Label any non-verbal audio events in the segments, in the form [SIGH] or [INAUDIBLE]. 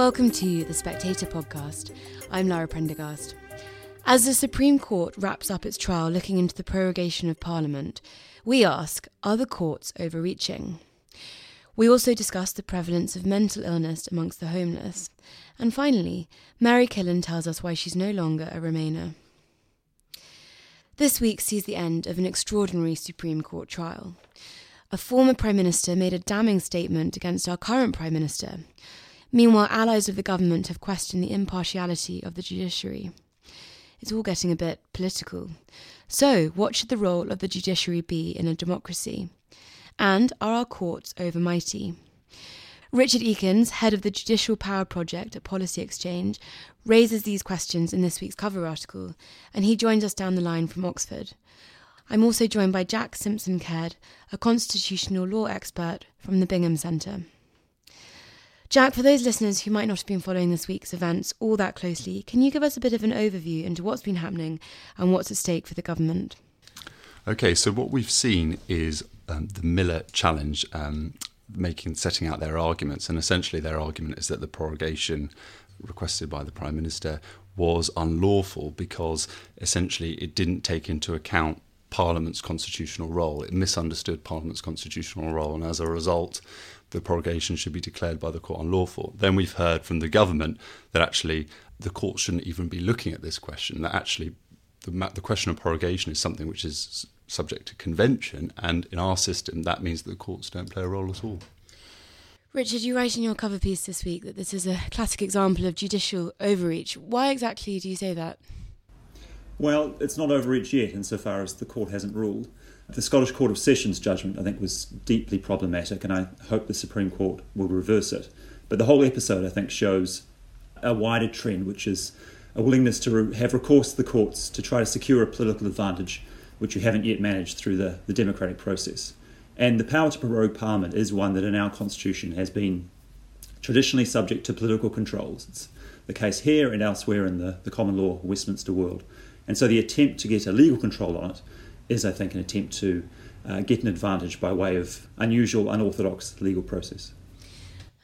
welcome to the Spectator podcast. I'm Lara Prendergast. As the Supreme Court wraps up its trial looking into the prorogation of Parliament, we ask are the courts overreaching? We also discuss the prevalence of mental illness amongst the homeless. And finally, Mary Killen tells us why she's no longer a Remainer. This week sees the end of an extraordinary Supreme Court trial. A former Prime Minister made a damning statement against our current Prime Minister. Meanwhile, allies of the government have questioned the impartiality of the judiciary. It's all getting a bit political. So, what should the role of the judiciary be in a democracy? And are our courts overmighty? Richard Ekins, head of the Judicial Power Project at Policy Exchange, raises these questions in this week's cover article, and he joins us down the line from Oxford. I'm also joined by Jack Simson Caird, a constitutional law expert from the Bingham Centre. Jack, for those listeners who might not have been following this week's events all that closely, can you give us a bit of an overview into what's been happening and what's at stake for the government? Okay, so what we've seen is um, the Miller challenge um, making setting out their arguments, and essentially their argument is that the prorogation requested by the Prime Minister was unlawful because essentially it didn't take into account Parliament's constitutional role. It misunderstood Parliament's constitutional role, and as a result, the prorogation should be declared by the court unlawful. Then we've heard from the government that actually the court shouldn't even be looking at this question, that actually the, the question of prorogation is something which is subject to convention, and in our system, that means that the courts don't play a role at all. Richard, you write in your cover piece this week that this is a classic example of judicial overreach. Why exactly do you say that? Well, it's not overreach yet, insofar as the court hasn't ruled. The Scottish Court of Session's judgment, I think, was deeply problematic, and I hope the Supreme Court will reverse it. But the whole episode, I think, shows a wider trend, which is a willingness to have recourse to the courts to try to secure a political advantage, which you haven't yet managed through the, the democratic process. And the power to prorogue Parliament is one that in our Constitution has been traditionally subject to political controls. It's the case here and elsewhere in the, the common law Westminster world. And so the attempt to get a legal control on it is, I think, an attempt to uh, get an advantage by way of unusual, unorthodox legal process.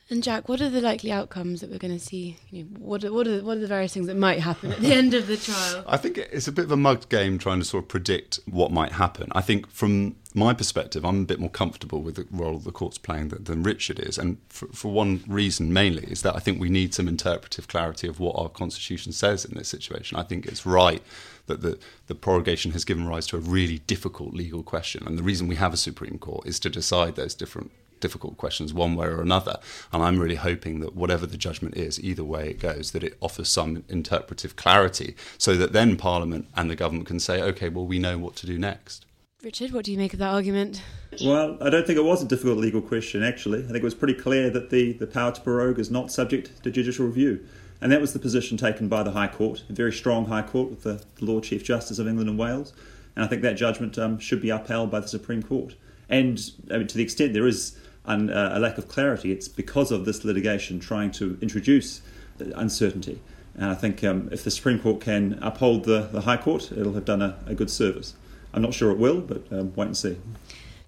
And Jack, what are the likely outcomes that we're going to see? You know, what, are, what, are, what are the various things that might happen at the end of the trial? I think it's a bit of a mugged game trying to sort of predict what might happen. I think from my perspective, I'm a bit more comfortable with the role the court's playing than, than Richard is. And for, for one reason mainly is that I think we need some interpretive clarity of what our constitution says in this situation. I think it's right that the, the prorogation has given rise to a really difficult legal question. And the reason we have a Supreme Court is to decide those different difficult questions one way or another. And I'm really hoping that whatever the judgment is, either way it goes, that it offers some interpretive clarity so that then Parliament and the government can say, okay, well, we know what to do next. Richard, what do you make of that argument? Well, I don't think it was a difficult legal question, actually. I think it was pretty clear that the, the power to prorogue is not subject to judicial review. And that was the position taken by the High Court, a very strong High Court with the, the Lord Chief Justice of England and Wales. And I think that judgment um, should be upheld by the Supreme Court. And I mean, to the extent there is un, uh, a lack of clarity, it's because of this litigation trying to introduce uncertainty. And I think um, if the Supreme Court can uphold the, the High Court, it'll have done a, a good service. I'm not sure it will, but um, wait and see.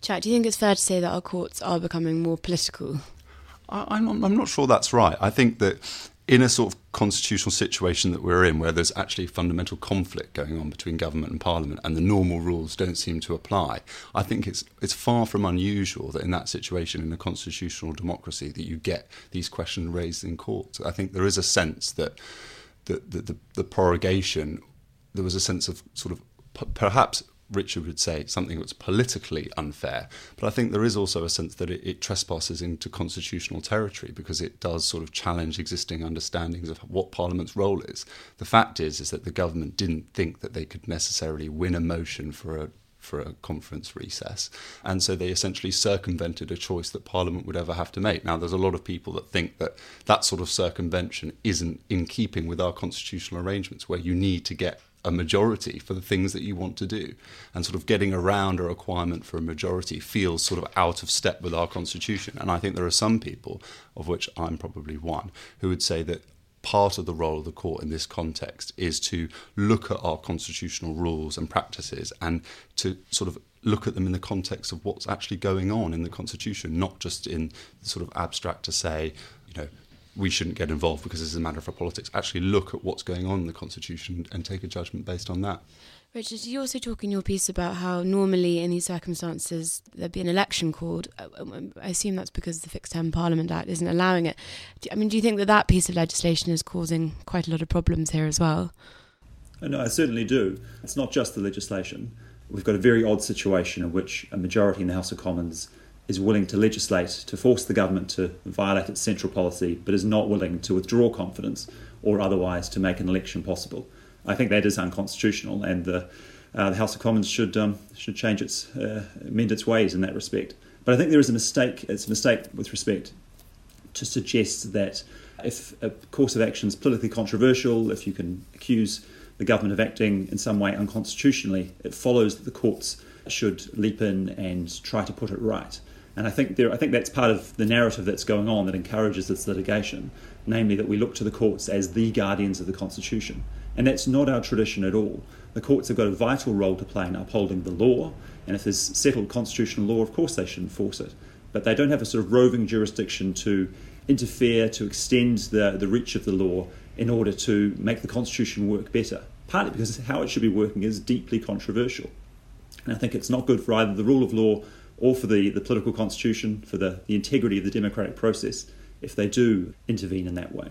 Jack, do you think it's fair to say that our courts are becoming more political? I, am not, I'm not sure that's right. I think that in a sort of constitutional situation that we're in, where there's actually fundamental conflict going on between government and parliament, and the normal rules don't seem to apply, I think it's it's far from unusual that in that situation, in a constitutional democracy, that you get these questions raised in court. I think there is a sense that the the, the, the prorogation, there was a sense of sort of perhaps Richard would say something that's politically unfair. But I think there is also a sense that it, it, trespasses into constitutional territory because it does sort of challenge existing understandings of what Parliament's role is. The fact is, is that the government didn't think that they could necessarily win a motion for a for a conference recess. And so they essentially circumvented a choice that Parliament would ever have to make. Now, there's a lot of people that think that that sort of circumvention isn't in keeping with our constitutional arrangements, where you need to get a majority for the things that you want to do. And sort of getting around a requirement for a majority feels sort of out of step with our constitution. And I think there are some people, of which I'm probably one, who would say that part of the role of the court in this context is to look at our constitutional rules and practices and to sort of look at them in the context of what's actually going on in the constitution, not just in sort of abstract to say, you know, we shouldn't get involved because this is a matter for politics. Actually, look at what's going on in the constitution and take a judgment based on that. Richard, you also talk in your piece about how normally in these circumstances there'd be an election called. Uh, um, I assume that's because the Fixed Term Parliament Act isn't allowing it. I mean, do you think that that piece of legislation is causing quite a lot of problems here as well? Uh, no, I certainly do. It's not just the legislation. We've got a very odd situation in which a majority in the House of Commons is willing to legislate to force the government to violate its central policy, but is not willing to withdraw confidence or otherwise to make an election possible. I think that is unconstitutional, and the, uh, the House of Commons should um, should change its uh, amend its ways in that respect. But I think there is a mistake. It's a mistake with respect to suggest that if a course of action is politically controversial, if you can accuse the government of acting in some way unconstitutionally, it follows that the courts should leap in and try to put it right. And I think there, I think that's part of the narrative that's going on that encourages this litigation, namely that we look to the courts as the guardians of the Constitution. And that's not our tradition at all. The courts have got a vital role to play in upholding the law, and if there's settled constitutional law, of course they should enforce it. But they don't have a sort of roving jurisdiction to interfere, to extend the, the reach of the law in order to make the Constitution work better, partly because how it should be working is deeply controversial. And I think it's not good for either the rule of law or for the, the political constitution, for the, the integrity of the democratic process, if they do intervene in that way.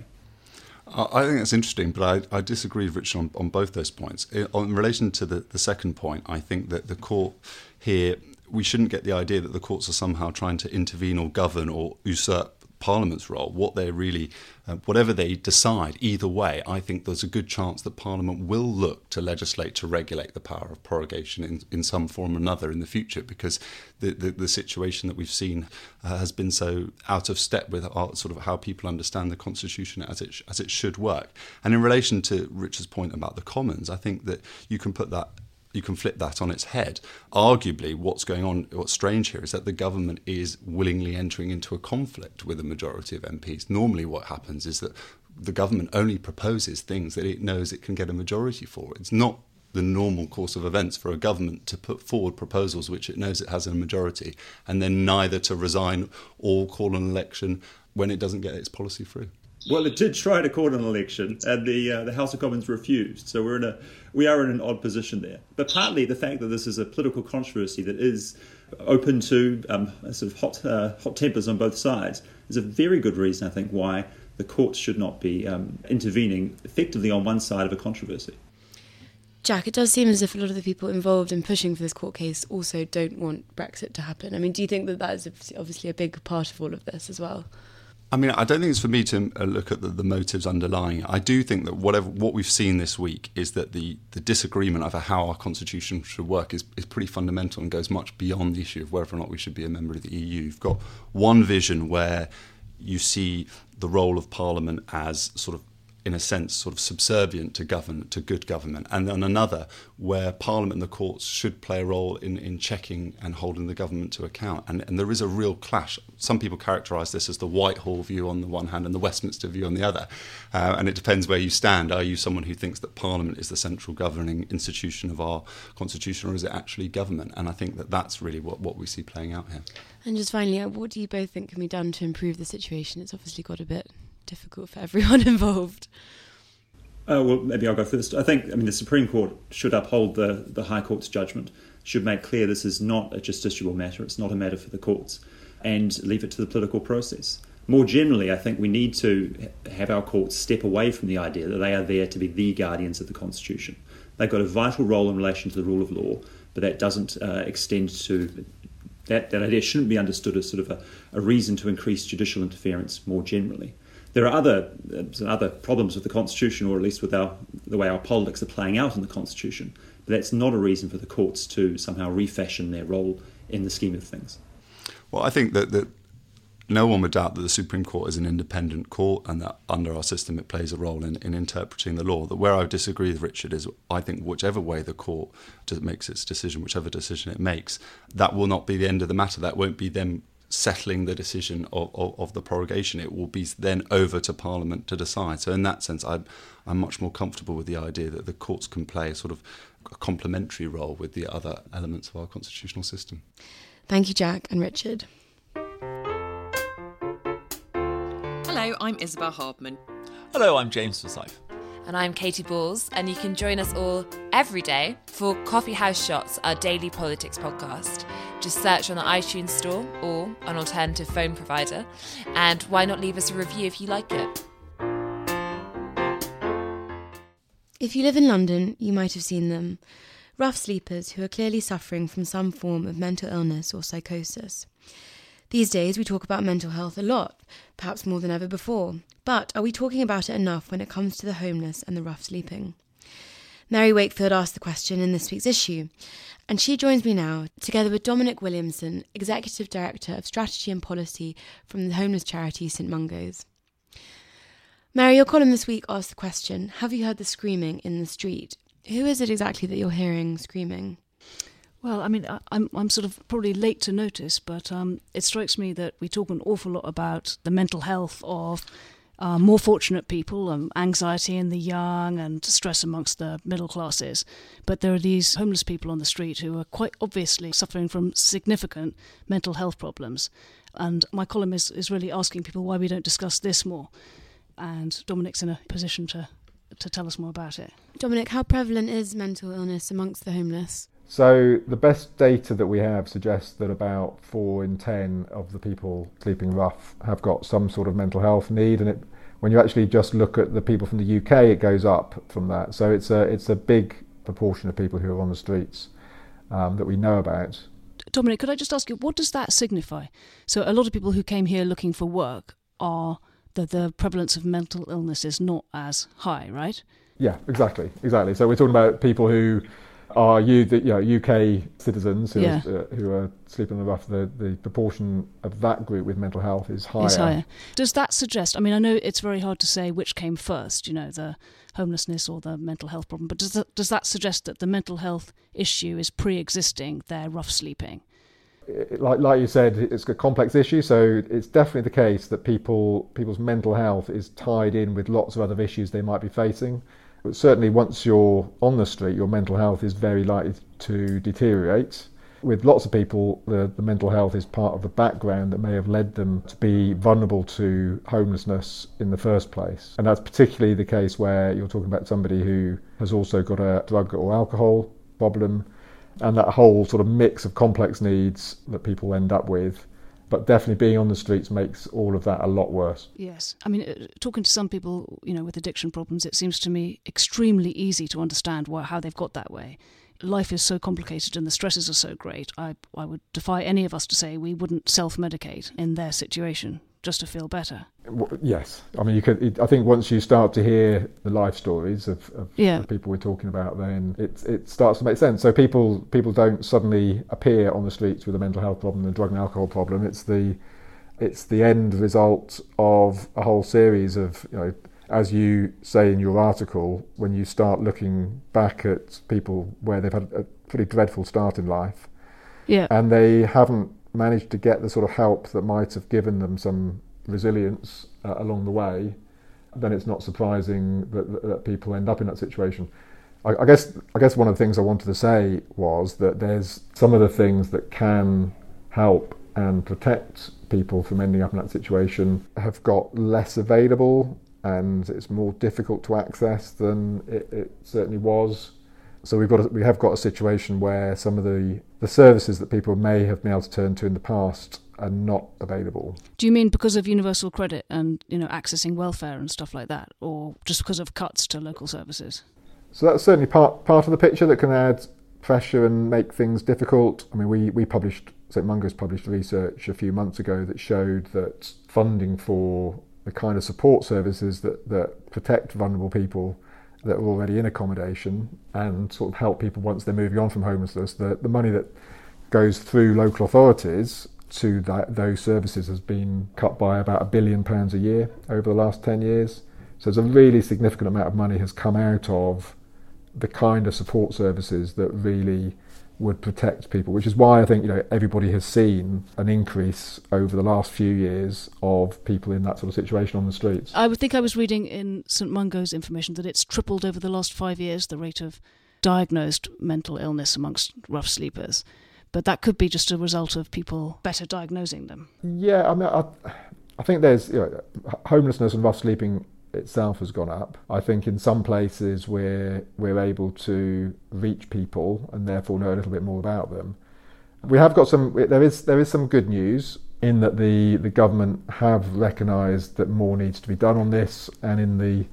I think that's interesting, but I, I disagree with Richard on, on both those points. In, in relation to the, the second point, I think that the court here, we shouldn't get the idea that the courts are somehow trying to intervene or govern or usurp Parliament's role, what they really, uh, whatever they decide, either way, I think there's a good chance that Parliament will look to legislate to regulate the power of prorogation in, in some form or another in the future because the, the, the situation that we've seen uh, has been so out of step with our, sort of how people understand the Constitution as it, as it should work. And in relation to Richard's point about the Commons, I think that you can put that you can flip that on its head. Arguably, what's going on, what's strange here is that the government is willingly entering into a conflict with a majority of MPs. Normally, what happens is that the government only proposes things that it knows it can get a majority for. It's not the normal course of events for a government to put forward proposals which it knows it has a majority and then neither to resign or call an election when it doesn't get its policy through. Well, it did try to call an election, and the uh, the House of Commons refused. So we're in a we are in an odd position there. But partly the fact that this is a political controversy that is open to um, sort of hot uh, hot tempers on both sides is a very good reason, I think, why the courts should not be um, intervening effectively on one side of a controversy. Jack, it does seem as if a lot of the people involved in pushing for this court case also don't want Brexit to happen. I mean, do you think that that is obviously a big part of all of this as well? I mean, I don't think it's for me to uh, look at the, the, motives underlying it. I do think that whatever what we've seen this week is that the, the disagreement over how our constitution should work is, is pretty fundamental and goes much beyond the issue of whether or not we should be a member of the EU. You've got one vision where you see the role of Parliament as sort of in a sense, sort of subservient to government, to good government, and then another where Parliament and the courts should play a role in, in checking and holding the government to account. And, and there is a real clash. Some people characterise this as the Whitehall view on the one hand and the Westminster view on the other. Uh, and it depends where you stand. Are you someone who thinks that Parliament is the central governing institution of our constitution, or is it actually government? And I think that that's really what, what we see playing out here. And just finally, uh, what do you both think can be done to improve the situation? It's obviously got a bit difficult for everyone [LAUGHS] involved. Uh, well, maybe I'll go first. I think, I mean, the Supreme Court should uphold the, the High Court's judgment, should make clear this is not a justiciable matter, it's not a matter for the courts, and leave it to the political process. More generally, I think we need to have our courts step away from the idea that they are there to be the guardians of the Constitution. They've got a vital role in relation to the rule of law, but that doesn't uh, extend to that, that idea shouldn't be understood as sort of a, a reason to increase judicial interference more generally. There are other uh, other problems with the Constitution, or at least with our, the way our politics are playing out in the Constitution. But that's not a reason for the courts to somehow refashion their role in the scheme of things. Well, I think that, that no one would doubt that the Supreme Court is an independent court and that under our system it plays a role in, in interpreting the law. That where I disagree with Richard is I think whichever way the court makes its decision, whichever decision it makes, that will not be the end of the matter. That won't be them settling the decision of, of, of, the prorogation. It will be then over to Parliament to decide. So, in that sense, I'm, I'm much more comfortable with the idea that the courts can play a sort of a complementary role with the other elements of our constitutional system. Thank you, Jack and Richard. Hello, Hello, I'm Isabel Hardman. Hello, I'm James Forsyth. And I'm Katie Balls, and you can join us all every day for Coffee House Shots, our daily politics podcast. Just search on the iTunes Store or an alternative phone provider, and why not leave us a review if you like it? If you live in London, you might have seen them rough sleepers who are clearly suffering from some form of mental illness or psychosis. These days, we talk about mental health a lot, perhaps more than ever before. But are we talking about it enough when it comes to the homeless and the rough sleeping? Mary Wakefield asked the question in this week's issue, and she joins me now, together with Dominic Williamson, Executive Director of Strategy and Policy from the homeless charity St Mungo's. Mary, your column this week asked the question Have you heard the screaming in the street? Who is it exactly that you're hearing screaming? Well, I mean, I, I'm I'm sort of probably late to notice, but um, it strikes me that we talk an awful lot about the mental health of uh, more fortunate people, um, anxiety in the young, and stress amongst the middle classes. But there are these homeless people on the street who are quite obviously suffering from significant mental health problems. And my column is, is really asking people why we don't discuss this more. And Dominic's in a position to to tell us more about it. Dominic, how prevalent is mental illness amongst the homeless? So the best data that we have suggests that about four in ten of the people sleeping rough have got some sort of mental health need, and it, when you actually just look at the people from the UK, it goes up from that. So it's a it's a big proportion of people who are on the streets um, that we know about. Dominic, could I just ask you, what does that signify? So a lot of people who came here looking for work are that the prevalence of mental illness is not as high, right? Yeah, exactly, exactly. So we're talking about people who are you, the, you know, UK citizens who, Yeah. are, uh, who are sleeping on the rough. The, the proportion of that group with mental health is higher. Is higher. Does that suggest? I mean, I know it's very hard to say which came first. You know, the homelessness or the mental health problem. But does that, does that suggest that the mental health issue is pre-existing their rough sleeping? it- like like you said, it's a complex issue. So it's definitely the case that people people's mental health is tied in with lots of other issues they might be facing. But certainly, once you're on the street, your mental health is very likely to deteriorate. With lots of people, the, the mental health is part of the background that may have led them to be vulnerable to homelessness in the first place. And that's particularly the case where you're talking about somebody who has also got a drug or alcohol problem and that whole sort of mix of complex needs that people end up with. But definitely being on the streets makes all of that a lot worse. Yes. I mean, uh, talking to some people, you know, with addiction problems, it seems to me extremely easy to understand why, how they've got that way. Life is so complicated and the stresses are so great. I, I would defy any of us to say we wouldn't self medicate in their situation just to feel better. Yes, I mean, you could. It, I think once you start to hear the life stories of, of Yeah. the people we're talking about, then it it starts to make sense. So people people don't suddenly appear on the streets with a mental health problem, a drug and alcohol problem. It's the it's the end result of a whole series of you know, as you say in your article, when you start looking back at people where they've had a pretty dreadful start in life, Yeah. and they haven't managed to get the sort of help that might have given them some resilience uh, along the way, then it's not surprising that, that, people end up in that situation. I, I guess I guess one of the things I wanted to say was that there's some of the things that can help and protect people from ending up in that situation have got less available and it's more difficult to access than it, it certainly was so we've got a, we have got a situation where some of the the services that people may have been able to turn to in the past are not available. Do you mean because of universal credit and you know accessing welfare and stuff like that, or just because of cuts to local services? So that's certainly part part of the picture that can add pressure and make things difficult. I mean, we we published St Mungo's published research a few months ago that showed that funding for the kind of support services that that protect vulnerable people that are already in accommodation and sort of help people once they're moving on from homelessness, the the money that goes through local authorities to that, those services has been cut by about a billion pounds a year over the last 10 years. So there's a really significant amount of money has come out of the kind of support services that really would protect people, which is why I think you know everybody has seen an increase over the last few years of people in that sort of situation on the streets. I would think I was reading in St Mungo's information that it's tripled over the last five years the rate of diagnosed mental illness amongst rough sleepers. But that could be just a result of people better diagnosing them. Yeah, I mean, I, I think there's you know, homelessness and rough sleeping itself has gone up. I think in some places we're we're able to reach people and therefore know a little bit more about them. We have got some. There is there is some good news in that the the government have recognised that more needs to be done on this, and in the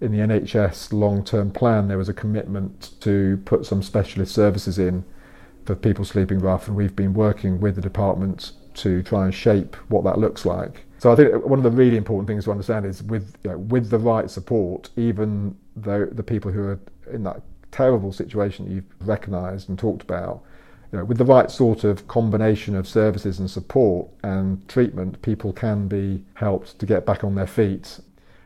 in the NHS long term plan there was a commitment to put some specialist services in for people sleeping rough, and we've been working with the department to try and shape what that looks like. So I think one of the really important things to understand is with you know, with the right support, even though the people who are in that terrible situation you've recognised and talked about, you know, with the right sort of combination of services and support and treatment, people can be helped to get back on their feet.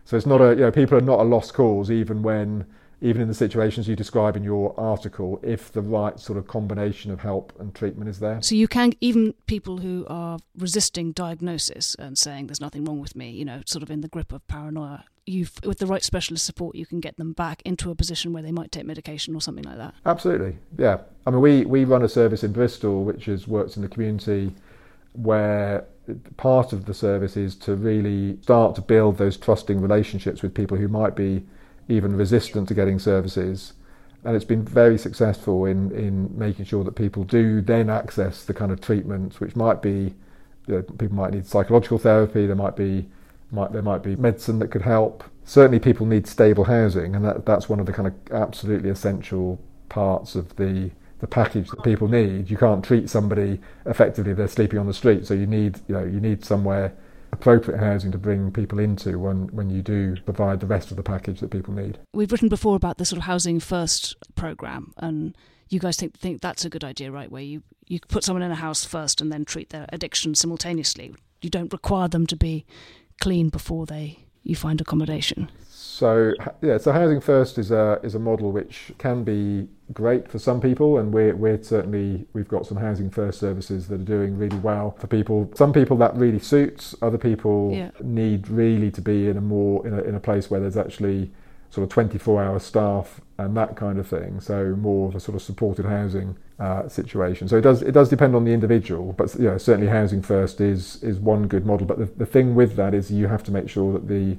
So it's not a you know people are not a lost cause even when even in the situations you describe in your article, if the right sort of combination of help and treatment is there. So you can, even people who are resisting diagnosis and saying there's nothing wrong with me, you know, sort of in the grip of paranoia, you with the right specialist support, you can get them back into a position where they might take medication or something like that. Absolutely, yeah. I mean, we, we run a service in Bristol which has worked in the community where part of the service is to really start to build those trusting relationships with people who might be even resistant to getting services. And it's been very successful in, in making sure that people do then access the kind of treatments which might be, you know, people might need psychological therapy, there might be, might, there might be medicine that could help. Certainly people need stable housing and that, that's one of the kind of absolutely essential parts of the, the package that people need. You can't treat somebody effectively they're sleeping on the street, so you need, you know, you need somewhere appropriate housing to bring people into when, when you do provide the rest of the package that people need. We've written before about the sort of housing first program, and you guys think think that's a good idea, right? Where you you put someone in a house first and then treat their addiction simultaneously. You don't require them to be clean before they you find accommodation. So yeah, so housing first is a is a model which can be great for some people, and we're we're certainly we've got some housing first services that are doing really well for people. Some people that really suits. Other people yeah. need really to be in a more in a in a place where there's actually sort of 24 hour staff and that kind of thing. So more of a sort of supported housing uh, situation. So it does it does depend on the individual, but you know, certainly housing first is is one good model. But the, the thing with that is you have to make sure that the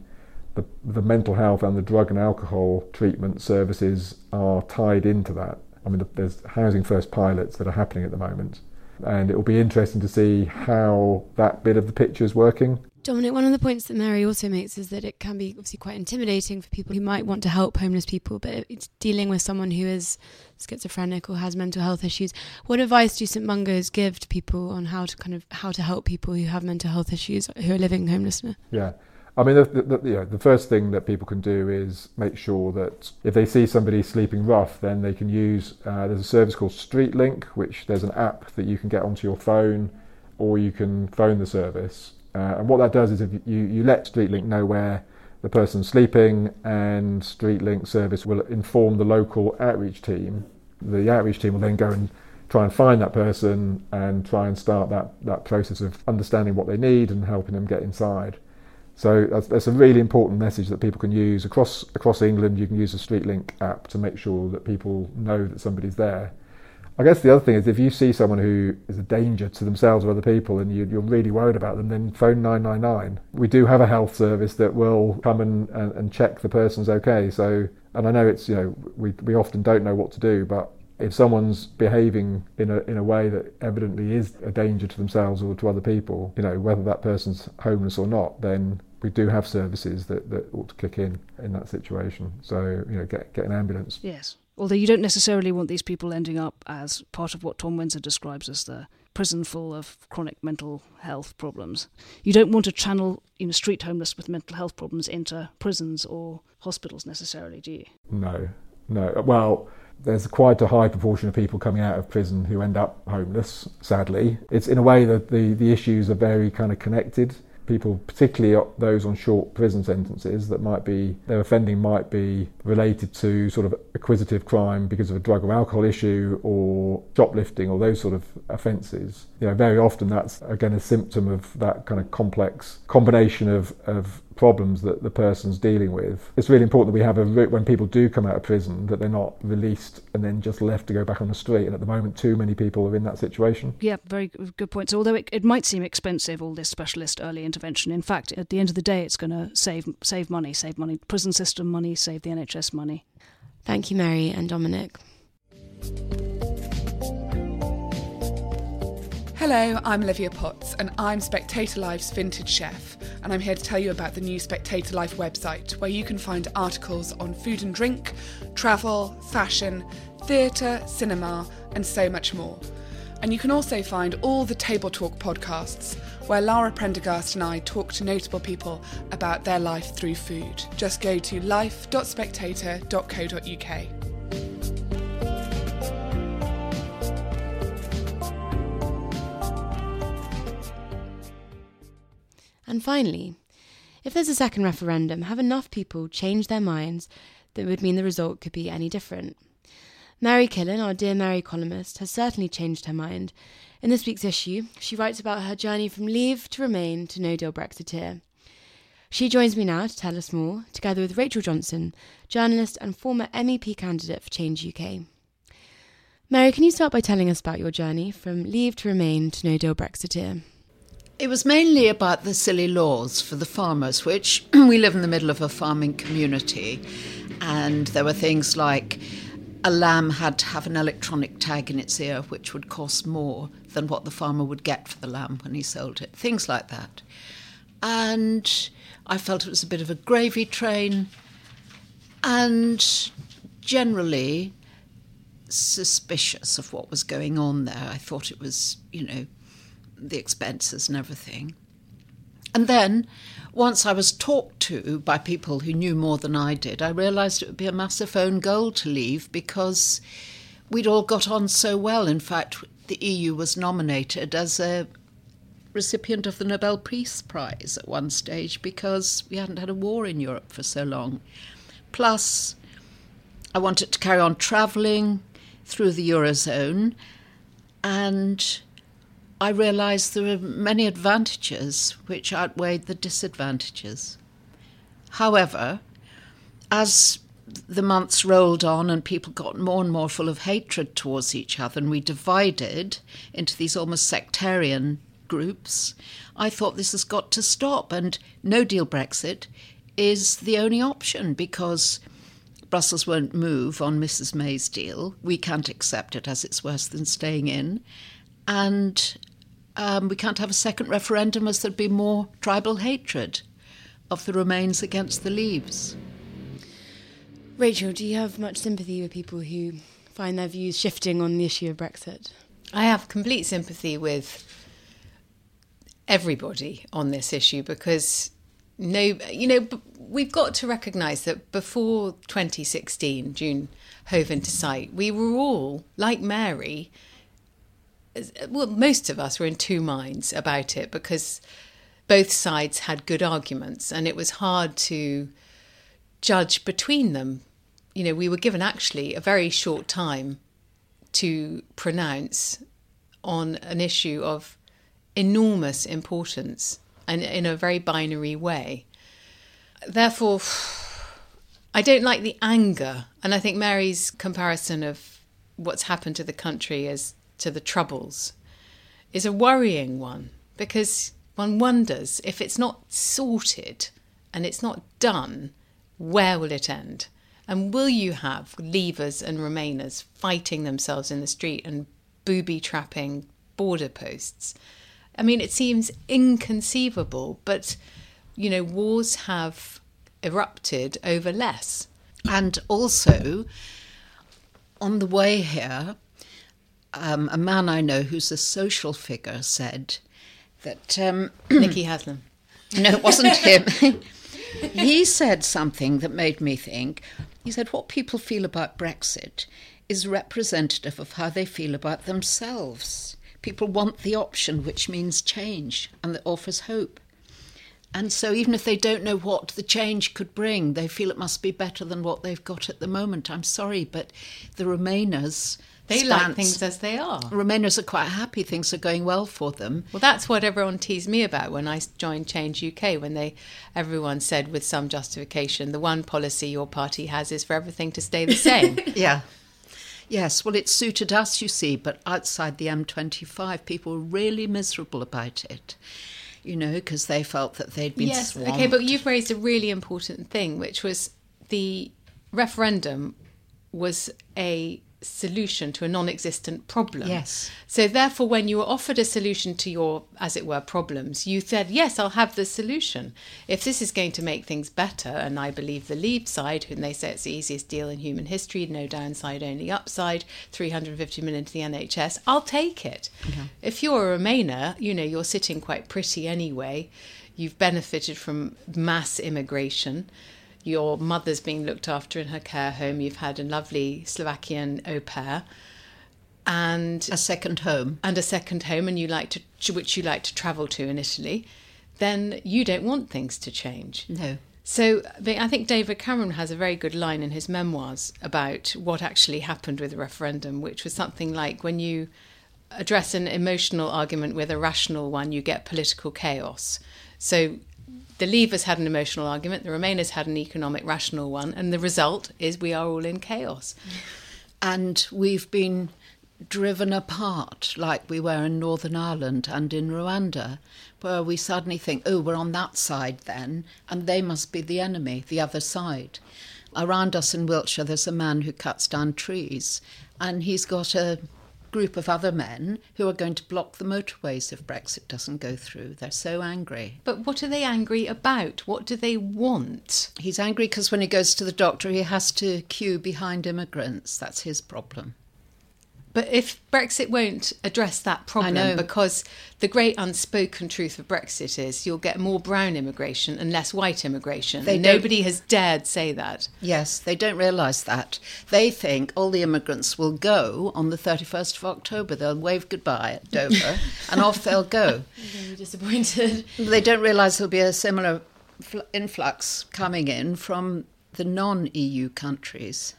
the, the mental health and the drug and alcohol treatment services are tied into that. I mean, there's housing first pilots that are happening at the moment, and it will be interesting to see how that bit of the picture is working. Dominic, one of the points that Mary also makes is that it can be obviously quite intimidating for people who might want to help homeless people, but it's dealing with someone who is schizophrenic or has mental health issues. What advice do St Mungo's give to people on how to kind of how to help people who have mental health issues who are living homelessness? Yeah. I mean, the, the, the, you know, the first thing that people can do is make sure that if they see somebody sleeping rough, then they can use. Uh, there's a service called StreetLink, which there's an app that you can get onto your phone, or you can phone the service. Uh, and what that does is if you, you let StreetLink know where the person's sleeping, and StreetLink service will inform the local outreach team. The outreach team will then go and try and find that person and try and start that, that process of understanding what they need and helping them get inside. So that's, that's, a really important message that people can use across across England. You can use the StreetLink app to make sure that people know that somebody's there. I guess the other thing is if you see someone who is a danger to themselves or other people and you, are really worried about them, then phone 999. We do have a health service that will come and, and, and check the person's okay. So, and I know it's, you know, we, we often don't know what to do, but if someone's behaving in a in a way that evidently is a danger to themselves or to other people, you know, whether that person's homeless or not, then we do have services that, that ought to kick in in that situation. So, you know, get, get an ambulance. Yes. Although you don't necessarily want these people ending up as part of what Tom Winsor describes as the prison full of chronic mental health problems. You don't want to channel, you know, street homeless with mental health problems into prisons or hospitals necessarily, do you? No, no. Well, there's quite a high proportion of people coming out of prison who end up homeless, sadly. It's in a way that the, the issues are very kind of connected people, particularly those on short prison sentences, that might be their offending might be related to sort of acquisitive crime because of a drug or alcohol issue or shoplifting or those sort of offences. You know, very often that's again a symptom of that kind of complex combination of, of problems that the person's dealing with. It's really important that we have a route when people do come out of prison that they're not released and then just left to go back on the street. And at the moment, too many people are in that situation. Yeah, very good point. So although it, it might seem expensive, all this specialist early intervention, in fact, at the end of the day, it's going to save save money, save money, prison system money, save the NHS money. Thank you, Mary and Dominic. Hello, I'm Olivia Potts, and I'm Spectator Life's vintage chef, and I'm here to tell you about the new Spectator Life website, where you can find articles on food and drink, travel, fashion, theatre, cinema, and so much more. And you can also find all the Table Talk podcasts, where Lara Prendergast and I talk to notable people about their life through food. Just go to life.spectator.co.uk. And finally, if there's a second referendum, have enough people change their minds that would mean the result could be any different. Mary Killen, our Dear Mary columnist, has certainly changed her mind. In this week's issue, she writes about her journey from Leave to Remain to No Deal Brexiteer. She joins me now to tell us more, together with Rachel Johnson, journalist and former MEP candidate for Change UK. Mary, can you start by telling us about your journey from Leave to Remain to No Deal Brexiteer? It was mainly about the silly laws for the farmers, which [CLEARS THROAT] we live in the middle of a farming community. And there were things like a lamb had to have an electronic tag in its ear, which would cost more than what the farmer would get for the lamb when he sold it. Things like that. And I felt it was a bit of a gravy train. And generally, suspicious of what was going on there. I thought it was, you know, the expenses and everything. And then, once I was talked to by people who knew more than I did, I realised it would be a massive own goal to leave because we'd all got on so well. In fact, the EU was nominated as a recipient of the Nobel Peace Prize at one stage because we hadn't had a war in Europe for so long. Plus, I wanted to carry on travelling through the Eurozone and I realised there were many advantages which outweighed the disadvantages. However, as the months rolled on and people got more and more full of hatred towards each other, and we divided into these almost sectarian groups, I thought this has got to stop. And no deal Brexit is the only option because Brussels won't move on Mrs. May's deal. We can't accept it as it's worse than staying in. And um, we can't have a second referendum as there'd be more tribal hatred of the Remains against the Leaves. Rachel, do you have much sympathy with people who find their views shifting on the issue of Brexit? I have complete sympathy with everybody on this issue because no, you know, we've got to recognise that before 2016, June hove into sight, we were all like Mary well, most of us were in two minds about it because both sides had good arguments and it was hard to judge between them. You know, we were given actually a very short time to pronounce on an issue of enormous importance and in a very binary way. Therefore, I don't like the anger. And I think Mary's comparison of what's happened to the country as to the Troubles is a worrying one because one wonders if it's not sorted and it's not done, where will it end? And will you have leavers and remainers fighting themselves in the street and booby trapping border posts? I mean, it seems inconceivable, but you know, wars have erupted over less. And also, on the way here, um, a man I know who's a social figure said that um, [CLEARS THROAT] Nicky Haslam. No, it wasn't [LAUGHS] him. [LAUGHS] he said something that made me think. He said, What people feel about Brexit is representative of how they feel about themselves. People want the option, which means change, and that offers hope. And so, even if they don't know what the change could bring, they feel it must be better than what they've got at the moment. I'm sorry, but the Remainers They stance. like things as they are. Remainers are quite happy things are going well for them. Well, that's what everyone teased me about when I joined Change UK. When they, everyone said with some justification, the one policy your party has is for everything to stay the [LAUGHS] same. Yeah. Yes, well, it suited us, you see, but outside the M25, people were really miserable about it, you know, because they felt that they'd been yes, swamped. okay, but you've raised a really important thing, which was the referendum was a solution to a non-existent problem. Yes. So therefore when you were offered a solution to your as it were problems, you said, "Yes, I'll have the solution. If this is going to make things better." And I believe the Leave side, who they say it's the easiest deal in human history, no downside, only upside, 350 million to the NHS, I'll take it. If you're a Remainer, you know, you're sitting quite pretty anyway. You've benefited from mass immigration your mother's being looked after in her care home. You've had a lovely Slovakian au pair, and a second home, and a second home, and you like to which you like to travel to in Italy. Then you don't want things to change. No. So I think David Cameron has a very good line in his memoirs about what actually happened with the referendum, which was something like when you address an emotional argument with a rational one, you get political chaos. So the Leavers had an emotional argument, the Remainers had an economic rational one, and the result is we are all in chaos. And we've been driven apart like we were in Northern Ireland and in Rwanda, where we suddenly think, oh, we're on that side then, and they must be the enemy, the other side. Around us in Wiltshire, there's a man who cuts down trees, and he's got a group of other men who are going to block the motorways if Brexit doesn't go through. They're so angry. But what are they angry about? What do they want? He's angry because when he goes to the doctor, he has to queue behind immigrants. That's his problem. But if Brexit won't address that problem, because the great unspoken truth of Brexit is you'll get more brown immigration and less white immigration. They nobody has dared say that. Yes, they don't realise that. They think all the immigrants will go on the 31st of October. They'll wave goodbye at Dover [LAUGHS] and off they'll go. I'm disappointed. They don't realise there'll be a similar influx coming in from the non EU countries.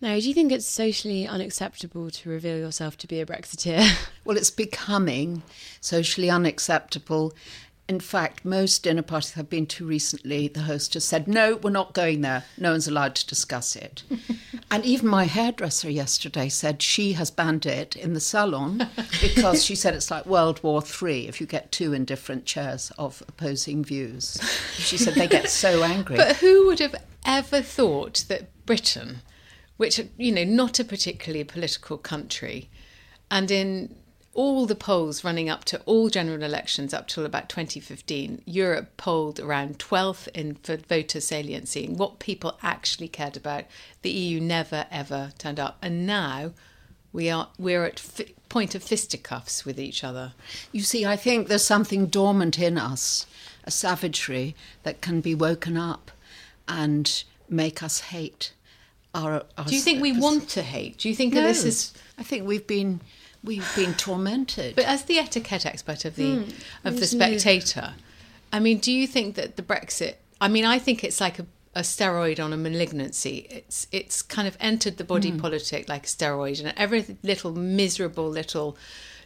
Mary, do you think it's socially unacceptable to reveal yourself to be a Brexiteer? [LAUGHS] Well, it's becoming socially unacceptable. In fact, most dinner parties I've been to recently, the host has said, No, we're not going there. No one's allowed to discuss it. [LAUGHS] and even my hairdresser yesterday said she has banned it in the salon because she said it's like World War Three if you get two in different chairs of opposing views. She said they get so [LAUGHS] angry. But who would have ever thought that Britain, which, you know, not a particularly political country, and in all the polls running up to all general elections up till about 2015, Europe polled around 12th in voter saliency, and what people actually cared about. The EU never ever turned up, and now we are we're at fi- point of fisticuffs with each other. You see, I think there's something dormant in us, a savagery that can be woken up and make us hate. Our, our Do you think we want to hate? Do you think No. this is I think we've been we've been tormented. But as the etiquette expert of the Hmm. of the. Spectator, I mean, do you think that the Brexit? I mean, I think it's like a, a steroid on a malignancy. It's it's kind of entered the body Hmm. politic like a steroid, and every little miserable little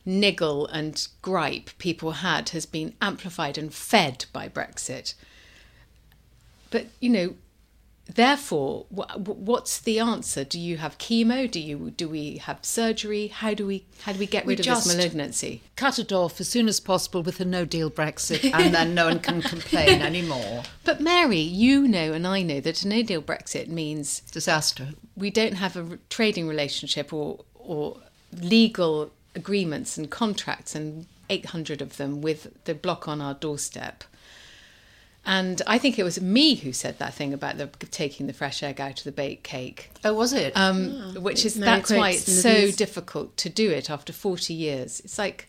niggle and gripe people had has been amplified and fed by Brexit. But you know, therefore, wh- wh- what's the answer? Do you have chemo? Do you do we have surgery? How do we how do we get We rid of this malignancy? cut it off as soon as possible with a no deal Brexit, and then no one can complain [LAUGHS] anymore. But Mary, you know and I know that a no deal Brexit means disaster. We don't have a r- trading relationship or or legal agreements and contracts and 800 of them with the bloc on our doorstep. And I think it was me who said that thing about the taking the fresh egg out of the baked cake. Oh, was it? Um, Ah, which is Mary that's why it's so views. difficult to do it after 40 years. It's like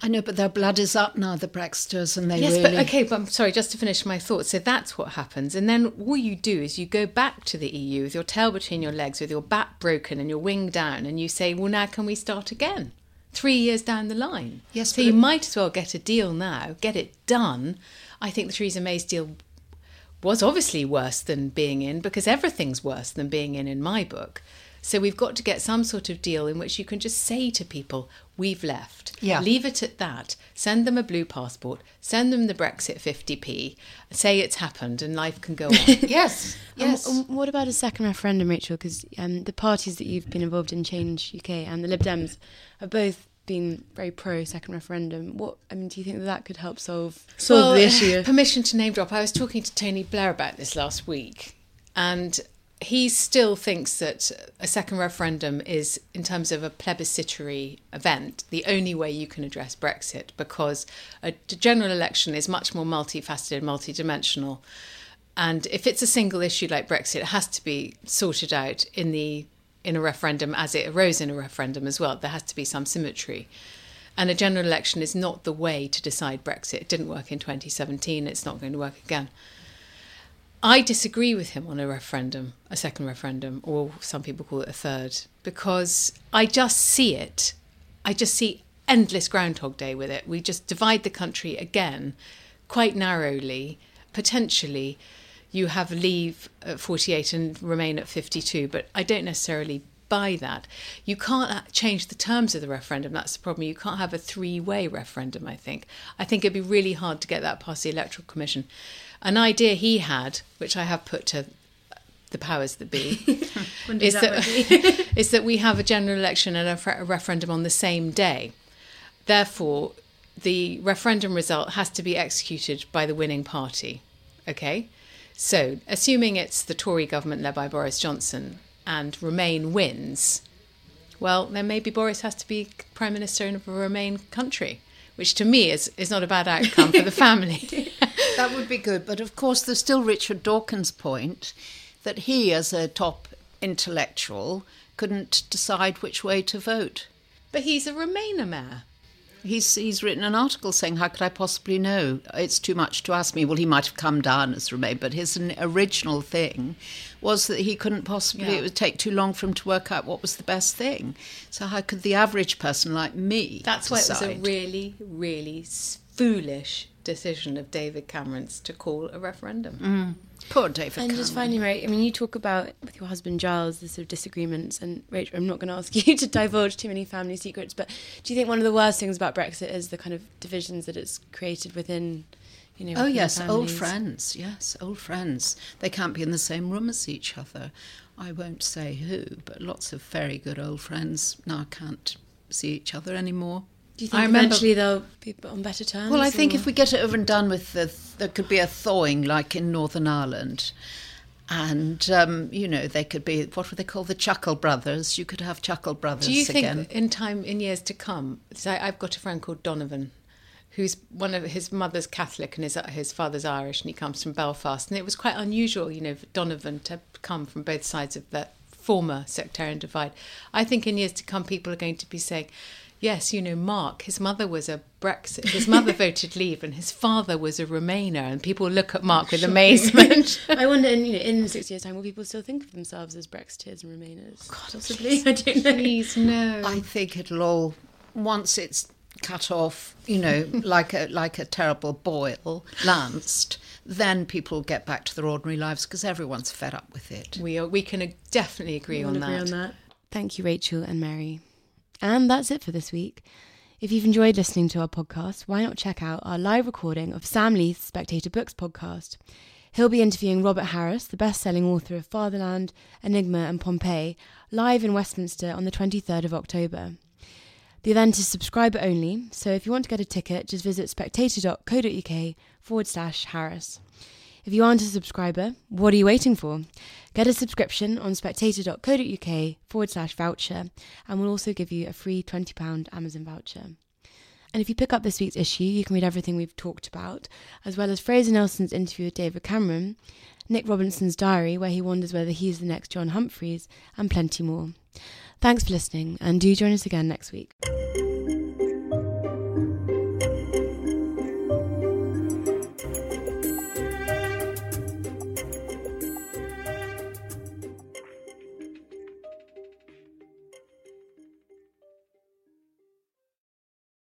I know, but their blood is up now, the Brexiters, and they yes, really. but okay, but I'm sorry, just to finish my thought. So that's what happens. And then all you do is you go back to the EU with your tail between your legs, with your back broken and your wing down, and you say, well, now can we start again? Three years down the line. Yes, So but you it- might as well get a deal now, get it done. I think the Theresa May's deal was obviously worse than being in because everything's worse than being in in my book. So we've got to get some sort of deal in which you can just say to people, we've left. Yeah. Leave it at that. Send them a blue passport. Send them the Brexit 50p. Say it's happened and life can go on. [LAUGHS] yes, yes. Um, um, what about a second referendum, Rachel? Because um, the parties that you've been involved in, Change UK and the Lib Dems, have both been very pro second referendum. What I mean, do you think that that could help solve solve well, the issue? [LAUGHS] Permission to name drop. I was talking to Tony Blair about this last week, and he still thinks that a second referendum is, in terms of a plebiscitary event, the only way you can address Brexit because a general election is much more multifaceted, and multidimensional. And if it's a single issue like Brexit, it has to be sorted out in the in a referendum as it arose in a referendum as well. There has to be some symmetry. And a general election is not the way to decide Brexit. It didn't work in 2017. It's not going to work again. I disagree with him on a referendum, a second referendum, or some people call it a third, because I just see it. I just see endless Groundhog Day with it. We just divide the country again, quite narrowly, potentially. You have leave at 48 and remain at 52, but I don't necessarily buy that. You can't change the terms of the referendum. That's the problem. You can't have a three way referendum, I think. I think it'd be really hard to get that past the Electoral Commission. An idea he had, which I have put to the powers that be, [LAUGHS] is that, that [LAUGHS] is that we have a general election and a, a referendum on the same day. Therefore, the referendum result has to be executed by the winning party. Okay? So, assuming it's the Tory government led by Boris Johnson and Remain wins, well, then maybe Boris has to be Prime Minister of a Remain country, which to me is, is not a bad outcome for the [LAUGHS] family. [LAUGHS] that would be good. But of course, there's still Richard Dawkins' point that he, as a top intellectual, couldn't decide which way to vote. But he's a Remainer mayor. He's he's written an article saying, "How could I possibly know? It's too much to ask me." Well, he might have come down as Remain, but his original thing was that he couldn't possibly. Yeah. It would take too long for him to work out what was the best thing. So how could the average person like me? That's decide? why it was a really, really foolish decision of David Cameron's to call a referendum. Mm. Poor David. And Cameron. just finally, right? I mean, you talk about with your husband Giles the sort of disagreements, and Rachel, I'm not going to ask [LAUGHS] you to divulge too many family secrets, but do you think one of the worst things about Brexit is the kind of divisions that it's created within? You know, oh yes, families? old friends. Yes, old friends. They can't be in the same room as each other. I won't say who, but lots of very good old friends now can't see each other anymore. Do you think I eventually they'll be on better terms? Well, I think or? if we get it over and done with, the, there could be a thawing like in Northern Ireland. And, um, you know, they could be, what would they call the Chuckle Brothers? You could have Chuckle Brothers Do you again. think in time, in years to come, so I've got a friend called Donovan, who's one of his mother's Catholic and his, his father's Irish, and he comes from Belfast. And it was quite unusual, you know, for Donovan to come from both sides of that former sectarian divide. I think in years to come, people are going to be saying, Yes, you know, Mark, his mother was a Brexit. His mother [LAUGHS] voted Leave, and his father was a Remainer. And people look at Mark with amazement. [LAUGHS] I wonder, in, you know, in six years' time, will people still think of themselves as Brexiteers and Remainers? God, possibly. [LAUGHS] I don't know. Please, no. I think it'll all once it's cut off, you know, like a like a terrible boil, lanced. Then people get back to their ordinary lives because everyone's fed up with it. We are, we can definitely agree, on, agree that. on that. Thank you, Rachel and Mary. And that's it for this week. If you've enjoyed listening to our podcast, why not check out our live recording of Sam Leith's Spectator Books podcast? He'll be interviewing Robert Harris, the best selling author of Fatherland, Enigma, and Pompeii, live in Westminster on the 23rd of October. The event is subscriber only, so if you want to get a ticket, just visit spectator.co.uk forward slash Harris. If you aren't a subscriber, what are you waiting for? Get a subscription on spectator.co.uk forward slash voucher, and we'll also give you a free £20 Amazon voucher. And if you pick up this week's issue, you can read everything we've talked about, as well as Fraser Nelson's interview with David Cameron, Nick Robinson's diary, where he wonders whether he's the next John Humphrys, and plenty more. Thanks for listening, and do join us again next week.